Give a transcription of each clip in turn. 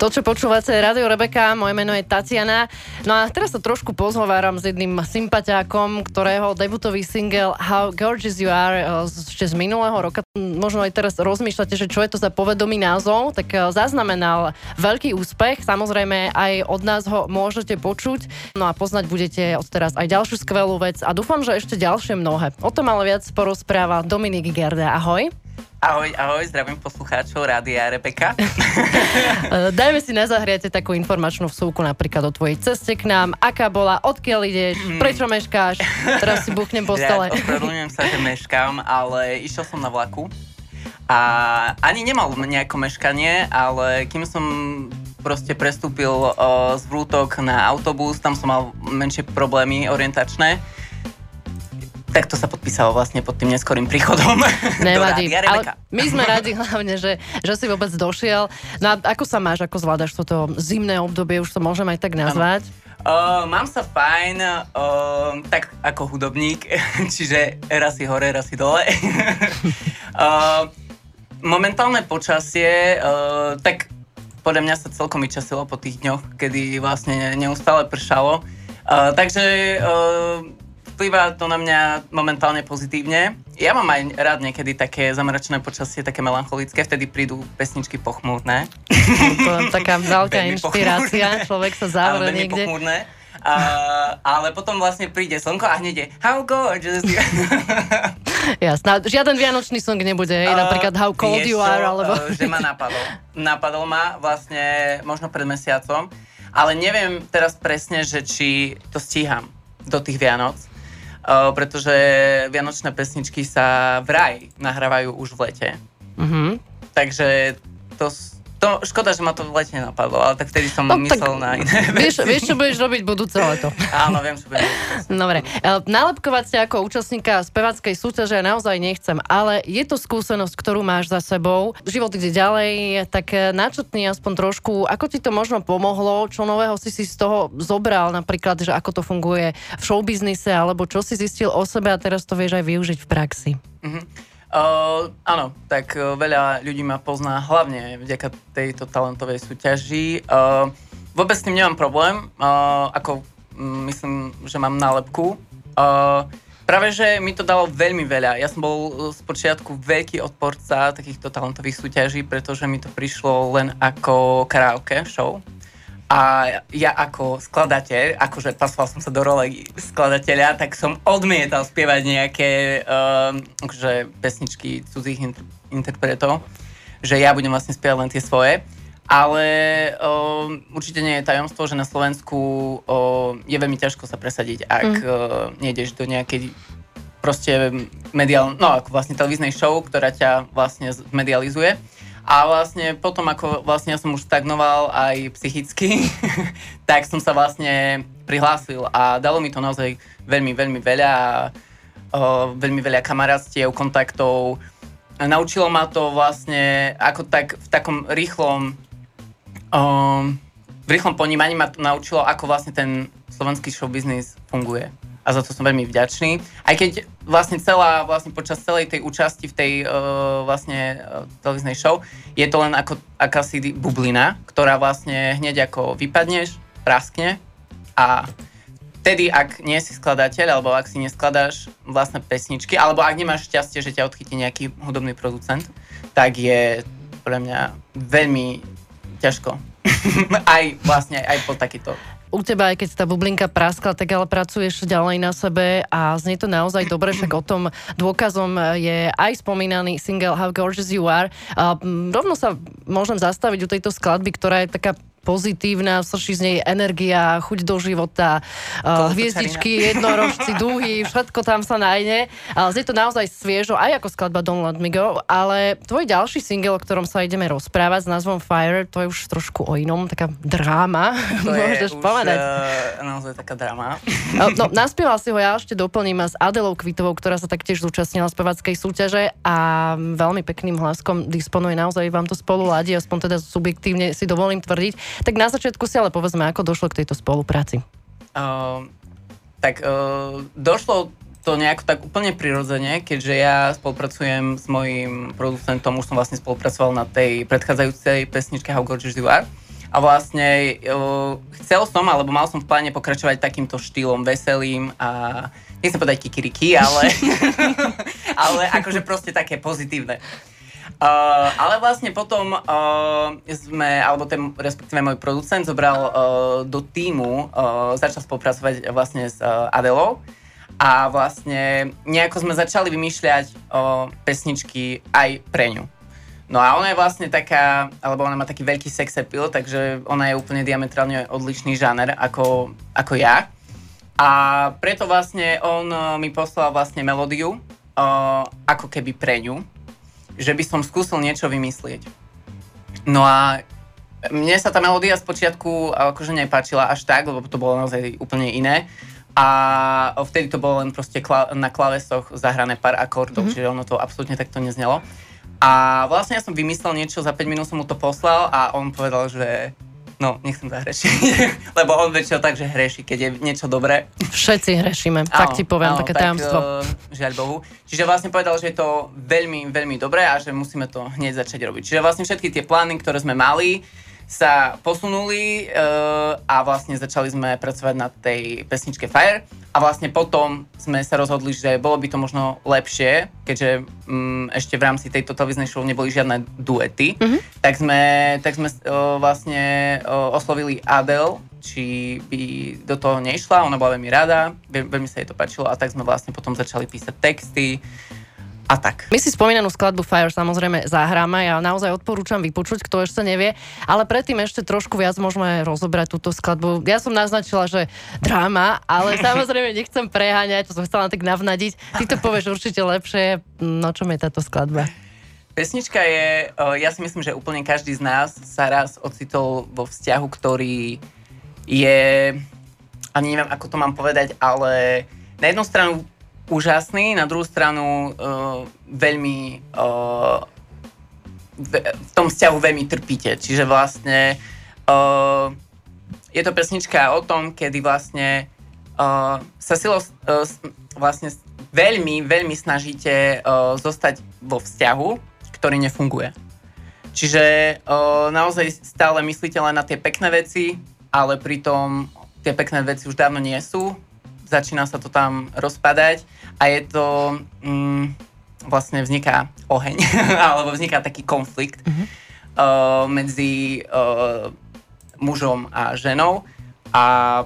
To, čo počúvate, Radio Rebeka, moje meno je Tatiana. No a teraz sa trošku pozhováram s jedným sympatiákom, ktorého debutový single How Gorgeous You Are eh, ešte z minulého roka. Možno aj teraz rozmýšľate, že čo je to za povedomý názov, tak eh, zaznamenal veľký úspech. Samozrejme aj od nás ho môžete počuť. No a poznať budete od teraz aj ďalšiu skvelú vec a dúfam, že ešte ďalšie mnohé. O tom ale viac porozpráva Dominik Gerda. Ahoj. Ahoj, ahoj, zdravím poslucháčov Rádia Rebeka. Dajme si na zahriate takú informačnú vsúku napríklad o tvojej ceste k nám. Aká bola, odkiaľ ideš, mm. prečo meškáš? Teraz si buchnem po stole. Ja ospravedlňujem sa, že meškám, ale išiel som na vlaku. A ani nemal nejako meškanie, ale kým som proste prestúpil uh, z Vrútok na autobus, tam som mal menšie problémy orientačné, tak to sa podpísalo vlastne pod tým neskorým príchodom Nevadí, ale my sme radi hlavne, že, že si vôbec došiel. No a ako sa máš, ako zvládaš toto zimné obdobie, už to môžem aj tak nazvať? Uh, mám sa fajn, uh, tak ako hudobník, čiže raz si hore, raz si dole. uh, momentálne počasie, uh, tak podľa mňa sa celkom vyčasilo po tých dňoch, kedy vlastne neustále pršalo. Uh, takže uh, vplýva to na mňa momentálne pozitívne. Ja mám aj rád niekedy také zamračené počasie, také melancholické, vtedy prídu pesničky pochmúrne. To je taká veľká inšpirácia, človek sa zavre niekde. Pochmúrne. A, ale potom vlastne príde slnko a hneď je How gorgeous you Jasná, žiaden vianočný song nebude, uh, napríklad How cold you are, alebo... Uh, že ma napadol. Napadol ma vlastne možno pred mesiacom, ale neviem teraz presne, že či to stíham do tých Vianoc, pretože vianočné pesničky sa vraj nahrávajú už v lete. Mm-hmm. Takže to to, škoda, že ma to v lete nenapadlo, ale tak vtedy som no, myslel na iné vieš, vieš, čo budeš robiť budúce leto. Áno, viem, čo budem Dobre. E, nálepkovať sa ako účastníka spevackej súťaže ja naozaj nechcem, ale je to skúsenosť, ktorú máš za sebou. Život ide ďalej, tak e, načetni aspoň trošku, ako ti to možno pomohlo, čo nového si si z toho zobral, napríklad, že ako to funguje v showbiznise, alebo čo si zistil o sebe a teraz to vieš aj využiť v praxi. Mm-hmm. Uh, áno, tak uh, veľa ľudí ma pozná hlavne vďaka tejto talentovej súťaži. Uh, vôbec s tým nemám problém, uh, ako um, myslím, že mám nálepku. Uh, práve, že mi to dalo veľmi veľa. Ja som bol z počiatku veľký odporca takýchto talentových súťaží, pretože mi to prišlo len ako karaoke show. A ja ako skladateľ, akože pasoval som sa do role skladateľa, tak som odmietal spievať nejaké uh, akože pesničky cudzích inter- interpretov, že ja budem vlastne spievať len tie svoje. Ale uh, určite nie je tajomstvo, že na Slovensku uh, je veľmi ťažko sa presadiť, ak mm. uh, nejdeš do nejakej proste mediál, no ako vlastne televíznej show, ktorá ťa vlastne medializuje. A vlastne potom, ako vlastne ja som už stagnoval aj psychicky, tak som sa vlastne prihlásil a dalo mi to naozaj veľmi, veľmi veľa, o, veľmi veľa kamarátstiev, kontaktov. A naučilo ma to vlastne ako tak v takom rýchlom, o, v rýchlom ponímaní ma to naučilo, ako vlastne ten slovenský show business funguje a za to som veľmi vďačný. Aj keď vlastne celá, vlastne počas celej tej účasti v tej uh, vlastne uh, televíznej show je to len ako akási bublina, ktorá vlastne hneď ako vypadneš, praskne a vtedy, ak nie si skladateľ, alebo ak si neskladáš vlastné pesničky, alebo ak nemáš šťastie, že ťa odchytí nejaký hudobný producent, tak je pre mňa veľmi ťažko. aj vlastne aj po takýto u teba, aj keď tá bublinka praskla, tak ale pracuješ ďalej na sebe a znie to naozaj dobre, však o tom dôkazom je aj spomínaný single How Gorgeous You Are. A rovno sa môžem zastaviť u tejto skladby, ktorá je taká pozitívna, srší z nej energia, chuť do života, uh, hviezdičky, jednorožci, dúhy, všetko tam sa nájde. Ale znie to naozaj sviežo, aj ako skladba Don't Let Me Go, ale tvoj ďalší single, o ktorom sa ideme rozprávať s názvom Fire, to je už trošku o inom, taká dráma, to môžeš už, povedať. Uh, naozaj taká dráma. No, no, naspieval si ho, ja ešte doplním s Adelou Kvitovou, ktorá sa taktiež zúčastnila spevackej súťaže a veľmi pekným hlaskom disponuje, naozaj vám to spolu ladí, aspoň teda subjektívne si dovolím tvrdiť. Tak na začiatku si ale povedzme, ako došlo k tejto spolupráci. Uh, tak uh, došlo to nejako tak úplne prirodzene, keďže ja spolupracujem s mojím producentom, už som vlastne spolupracoval na tej predchádzajúcej pesničke How Gorgeous You Are. A vlastne uh, chcel som, alebo mal som v pláne pokračovať takýmto štýlom veselým a nechcem povedať kikiriki, ale, ale akože proste také pozitívne. Uh, ale vlastne potom uh, sme, alebo ten, respektíve môj producent zobral uh, do týmu, uh, začal spolupracovať vlastne s uh, Adelou a vlastne nejako sme začali vymýšľať uh, pesničky aj pre ňu. No a ona je vlastne taká, alebo ona má taký veľký sex appeal, takže ona je úplne diametrálne odlišný žáner ako, ako ja. A preto vlastne on mi poslal vlastne melódiu, uh, ako keby pre ňu že by som skúsil niečo vymyslieť. No a mne sa tá melódia z počiatku akože nepáčila až tak, lebo to bolo naozaj úplne iné. A vtedy to bolo len proste kla- na klavesoch zahrané pár akordov, mm-hmm. čiže ono to absolútne takto neznelo. A vlastne ja som vymyslel niečo, za 5 minút som mu to poslal a on povedal, že No, nechcem zahrešiť, lebo on väčšinou tak, že hreší, keď je niečo dobré. Všetci hrešíme, áno, tak ti poviem, áno, také tak, tajomstvo. Uh, žiaľ Bohu. Čiže vlastne povedal, že je to veľmi, veľmi dobré a že musíme to hneď začať robiť. Čiže vlastne všetky tie plány, ktoré sme mali, sa posunuli uh, a vlastne začali sme pracovať na tej pesničke Fire. A vlastne potom sme sa rozhodli, že bolo by to možno lepšie, keďže um, ešte v rámci tejto televíznej show neboli žiadne duety, mm-hmm. tak sme, tak sme uh, vlastne uh, oslovili Adele, či by do toho nešla, ona bola veľmi rada, veľmi sa jej to páčilo. A tak sme vlastne potom začali písať texty, a tak. My si spomínanú skladbu Fire samozrejme zahráme, ja naozaj odporúčam vypočuť, kto ešte nevie, ale predtým ešte trošku viac môžeme rozobrať túto skladbu. Ja som naznačila, že dráma, ale samozrejme nechcem preháňať, to som chcela tak navnadiť. Ty to povieš určite lepšie, no čom je táto skladba? Pesnička je, ja si myslím, že úplne každý z nás sa raz ocitol vo vzťahu, ktorý je, ani neviem, ako to mám povedať, ale na jednu stranu úžasný, na druhú stranu uh, veľmi uh, v tom vzťahu veľmi trpíte. Čiže vlastne uh, je to pesnička o tom, kedy vlastne uh, sa silo uh, vlastne veľmi, veľmi snažíte uh, zostať vo vzťahu, ktorý nefunguje. Čiže uh, naozaj stále myslíte len na tie pekné veci, ale pritom tie pekné veci už dávno nie sú. Začína sa to tam rozpadať a je to... Mm, vlastne vzniká oheň, alebo vzniká taký konflikt mm-hmm. uh, medzi uh, mužom a ženou a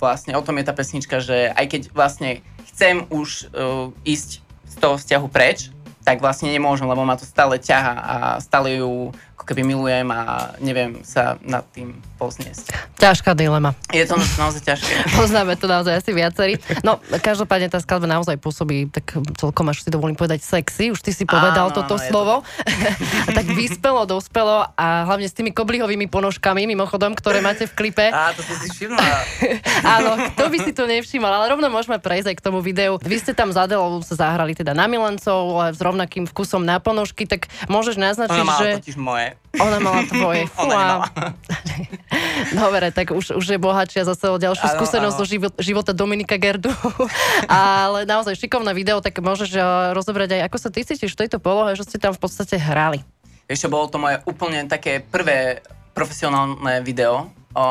vlastne o tom je tá pesnička, že aj keď vlastne chcem už uh, ísť z toho vzťahu preč, tak vlastne nemôžem, lebo ma to stále ťaha a stále ju keby milujem a neviem sa nad tým pozniesť. Ťažká dilema. Je to naozaj ťažké. Poznáme to naozaj asi viacerí. No, každopádne tá skladba naozaj pôsobí, tak celkom až si dovolím povedať sexy, už ty si povedal áno, toto slovo. To... tak vyspelo, dospelo a hlavne s tými koblihovými ponožkami, mimochodom, ktoré máte v klipe. Á, to si si všimla. áno, kto by si to nevšimal, ale rovno môžeme prejsť aj k tomu videu. Vy ste tam za sa zahrali teda na Milancov s rovnakým vkusom na ponožky, tak môžeš naznačiť, Ona že... totiž moje. Ona mala tvoje. Ona Dobre, tak už, už je bohatšia zase o ďalšiu ano, skúsenosť ano. do život, života Dominika Gerdu. Ale naozaj šikovné video, tak môžeš eh, rozobrať aj, ako sa ty cítiš v tejto polohe, že ste tam v podstate hrali. Ešte bolo to moje úplne také prvé profesionálne video. O,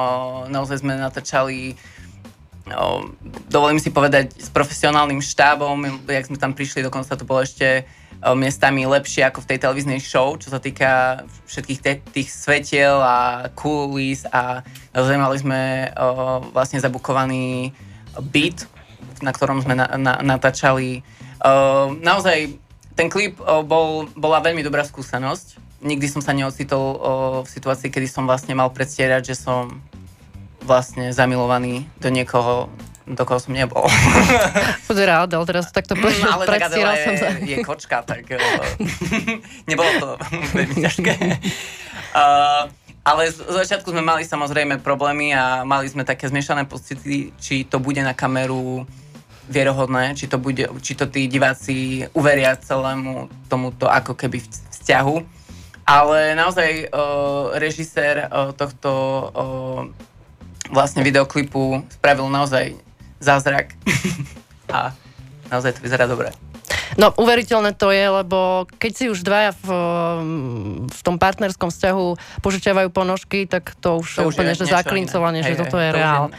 naozaj sme natáčali o, dovolím si povedať, s profesionálnym štábom, jak sme tam prišli, dokonca to bolo ešte miestami lepšie ako v tej televíznej show, čo sa týka všetkých te- tých svetiel a kulis a naozaj mali sme uh, vlastne zabukovaný beat, na ktorom sme na- na- natáčali. Uh, naozaj ten klip uh, bol, bola veľmi dobrá skúsenosť. Nikdy som sa neocitol uh, v situácii, kedy som vlastne mal predstierať, že som vlastne zamilovaný do niekoho, do koho som nebol. rád, ale teraz takto mm, Ale tak Adela je, som je kočka, tak uh, nebolo to veľmi ťažké. Uh, ale z začiatku sme mali samozrejme problémy a mali sme také zmiešané pocity, či to bude na kameru vierohodné, či to, bude, či to tí diváci uveria celému tomuto ako keby vzťahu. Ale naozaj uh, režisér uh, tohto uh, vlastne videoklipu spravil naozaj zázrak. a naozaj to vyzerá dobre. No, uveriteľné to je, lebo keď si už dvaja v, v tom partnerskom vzťahu požičiavajú ponožky, tak to už, to je úplne, že zaklincovanie, že toto je reál.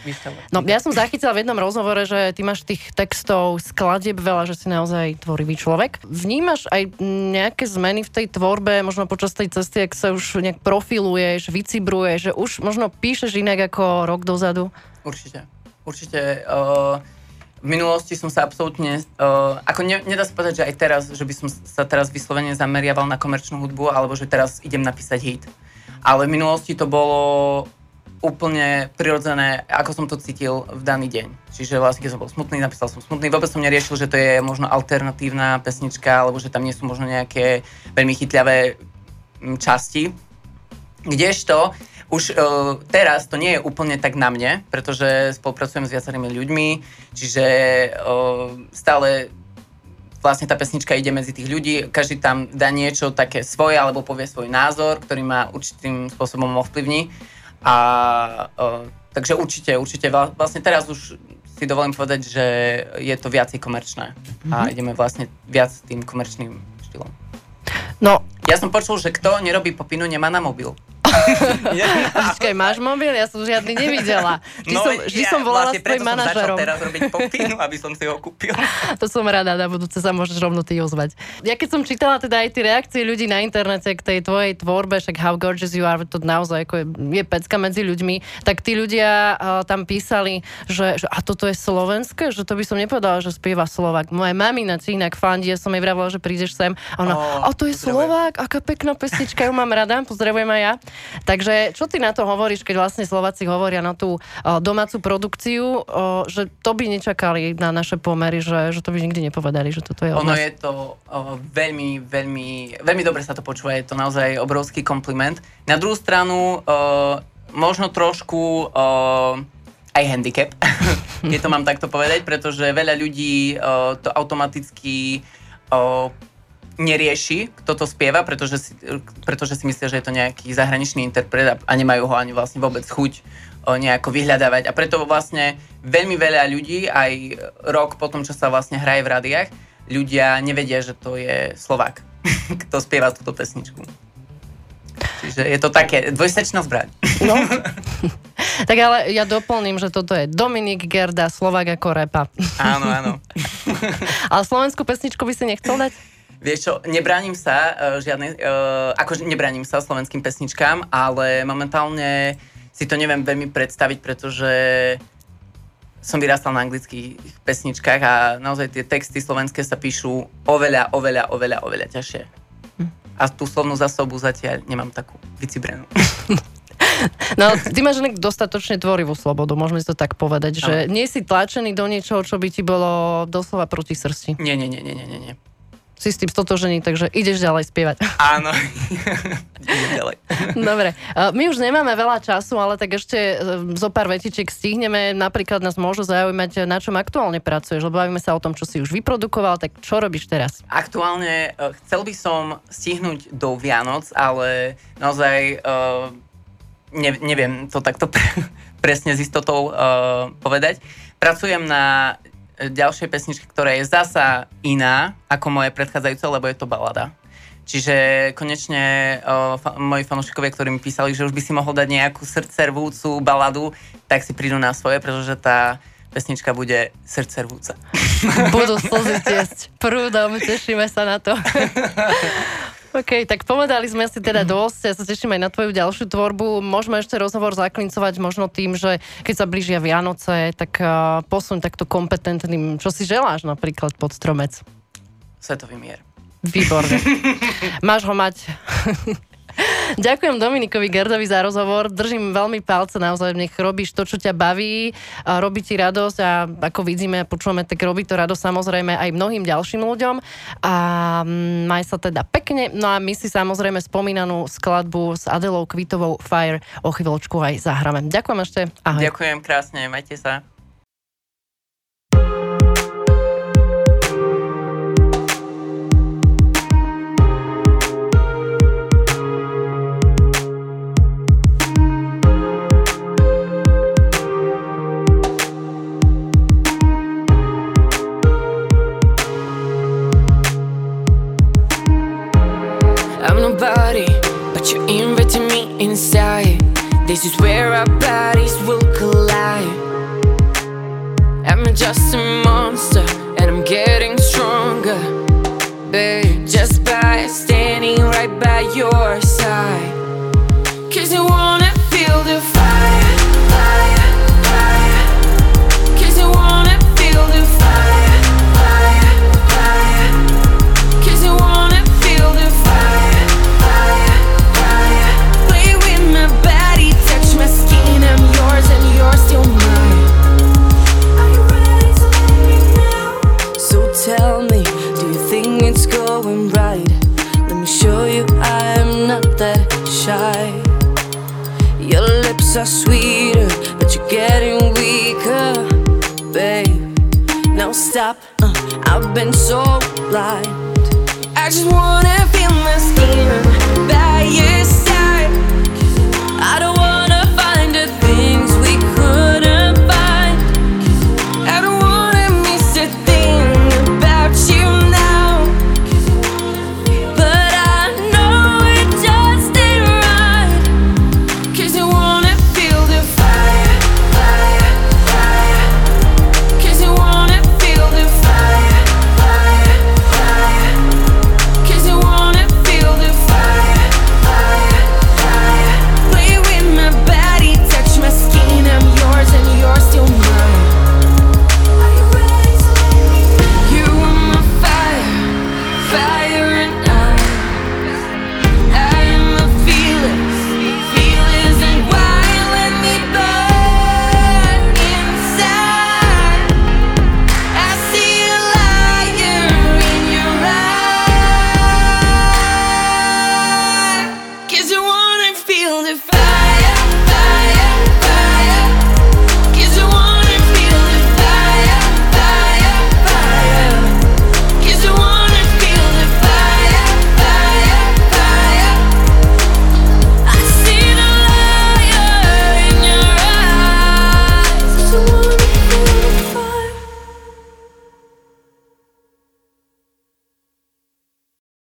No, ja som zachytila v jednom rozhovore, že ty máš tých textov, skladieb veľa, že si naozaj tvorivý človek. Vnímaš aj nejaké zmeny v tej tvorbe, možno počas tej cesty, ak sa už nejak profiluješ, vycibruješ, že už možno píšeš inak ako rok dozadu? Určite. Určite. Uh v minulosti som sa absolútne, uh, ako ne, nedá sa povedať, že aj teraz, že by som sa teraz vyslovene zameriaval na komerčnú hudbu, alebo že teraz idem napísať hit. Ale v minulosti to bolo úplne prirodzené, ako som to cítil v daný deň. Čiže vlastne, keď som bol smutný, napísal som smutný. Vôbec som neriešil, že to je možno alternatívna pesnička, alebo že tam nie sú možno nejaké veľmi chytľavé mm, časti. Kdežto, už uh, teraz to nie je úplne tak na mne, pretože spolupracujem s viacerými ľuďmi, čiže uh, stále vlastne tá pesnička ide medzi tých ľudí, každý tam dá niečo také svoje alebo povie svoj názor, ktorý ma určitým spôsobom ovplyvní. A uh, takže určite, určite, vlastne teraz už si dovolím povedať, že je to viacej komerčné mm-hmm. a mhm. ideme vlastne viac tým komerčným štýlom. No. Ja som počul, že kto nerobí popinu, nemá na mobil. Počkaj, máš mobil? Ja som žiadny nevidela. Vždy no, som, vždy ja, som volala vlastne s tvojim manažerom. Teraz robiť popinu, aby som si ho kúpil. to som rada, na budúce sa môžeš rovno ty ozvať. Ja keď som čítala teda aj tie reakcie ľudí na internete k tej tvojej tvorbe, však How Gorgeous You Are, to naozaj ako je, je pecka medzi ľuďmi, tak tí ľudia uh, tam písali, že, že a toto je slovenské, že to by som nepovedala, že spieva Slovak. Moja mamina ti inak fandí, ja som jej vravila, že prídeš sem. A ona, oh, a to je Slovák, aká pekná pesnička, ju mám rada, pozdravujem aj ja. Takže čo ty na to hovoríš, keď vlastne Slováci hovoria na tú domácu produkciu, že to by nečakali na naše pomery, že, že to by nikdy nepovedali, že toto je Ono je to veľmi, veľmi, veľmi dobre sa to počúva, je to naozaj obrovský kompliment. Na druhú stranu, možno trošku aj handicap, keď to mám takto povedať, pretože veľa ľudí to automaticky nerieši, kto to spieva, pretože si, pretože si myslia, že je to nejaký zahraničný interpret a nemajú ho ani vlastne vôbec chuť o, nejako vyhľadávať. A preto vlastne veľmi veľa ľudí, aj rok potom, čo sa vlastne hraje v rádiách, ľudia nevedia, že to je Slovák, kto spieva túto pesničku. Čiže je to také dvojsečná zbraň. No. tak ale ja doplním, že toto je Dominik Gerda, Slovák ako repa. Áno, áno. ale slovenskú pesničku by si nechcel dať? Vieš čo, nebránim sa uh, žiadne, uh, akože nebránim sa slovenským pesničkám, ale momentálne si to neviem veľmi predstaviť, pretože som vyrastal na anglických pesničkách a naozaj tie texty slovenské sa píšu oveľa, oveľa, oveľa, oveľa ťažšie. A tú slovnú zásobu zatiaľ nemám takú vycibrenú. No, ty máš dostatočne tvorivú slobodu, môžeme si to tak povedať, že no. nie si tlačený do niečoho, čo by ti bolo doslova proti srsti. Nie, nie, nie, nie, nie, nie si s tým stotožený, takže ideš ďalej spievať. Áno, idem ďalej. Dobre, my už nemáme veľa času, ale tak ešte e, zo pár vetičiek stihneme. Napríklad nás môžu zaujímať, na čom aktuálne pracuješ, lebo bavíme sa o tom, čo si už vyprodukoval, tak čo robíš teraz? Aktuálne e, chcel by som stihnúť do Vianoc, ale naozaj ne, neviem to takto pre, presne s istotou povedať. Pracujem na ďalšej pesničky, ktorá je zasa iná ako moje predchádzajúce, lebo je to balada. Čiže konečne o, fa- moji fanúšikovia, ktorí mi písali, že už by si mohol dať nejakú srdcervúcu baladu, tak si prídu na svoje, pretože tá pesnička bude srdcervúca. Budú slzy tiesť prúdom, tešíme sa na to. OK, tak povedali sme si teda dosť, ja sa teším aj na tvoju ďalšiu tvorbu. Môžeme ešte rozhovor zaklincovať možno tým, že keď sa blížia Vianoce, tak uh, posuň takto kompetentným, čo si želáš napríklad pod stromec? Svetový mier. Výborne. Máš ho mať. Ďakujem Dominikovi Gerdovi za rozhovor. Držím veľmi palce, naozaj nech robíš to, čo ťa baví, robí ti radosť a ako vidíme počúvame, tak robí to radosť samozrejme aj mnohým ďalším ľuďom. A mm, maj sa teda pekne. No a my si samozrejme spomínanú skladbu s Adelou Kvitovou Fire o chvíľočku aj zahráme. Ďakujem ešte. Ahoj. Ďakujem krásne, majte sa. stop. Uh, I've been so blind. I just wanna.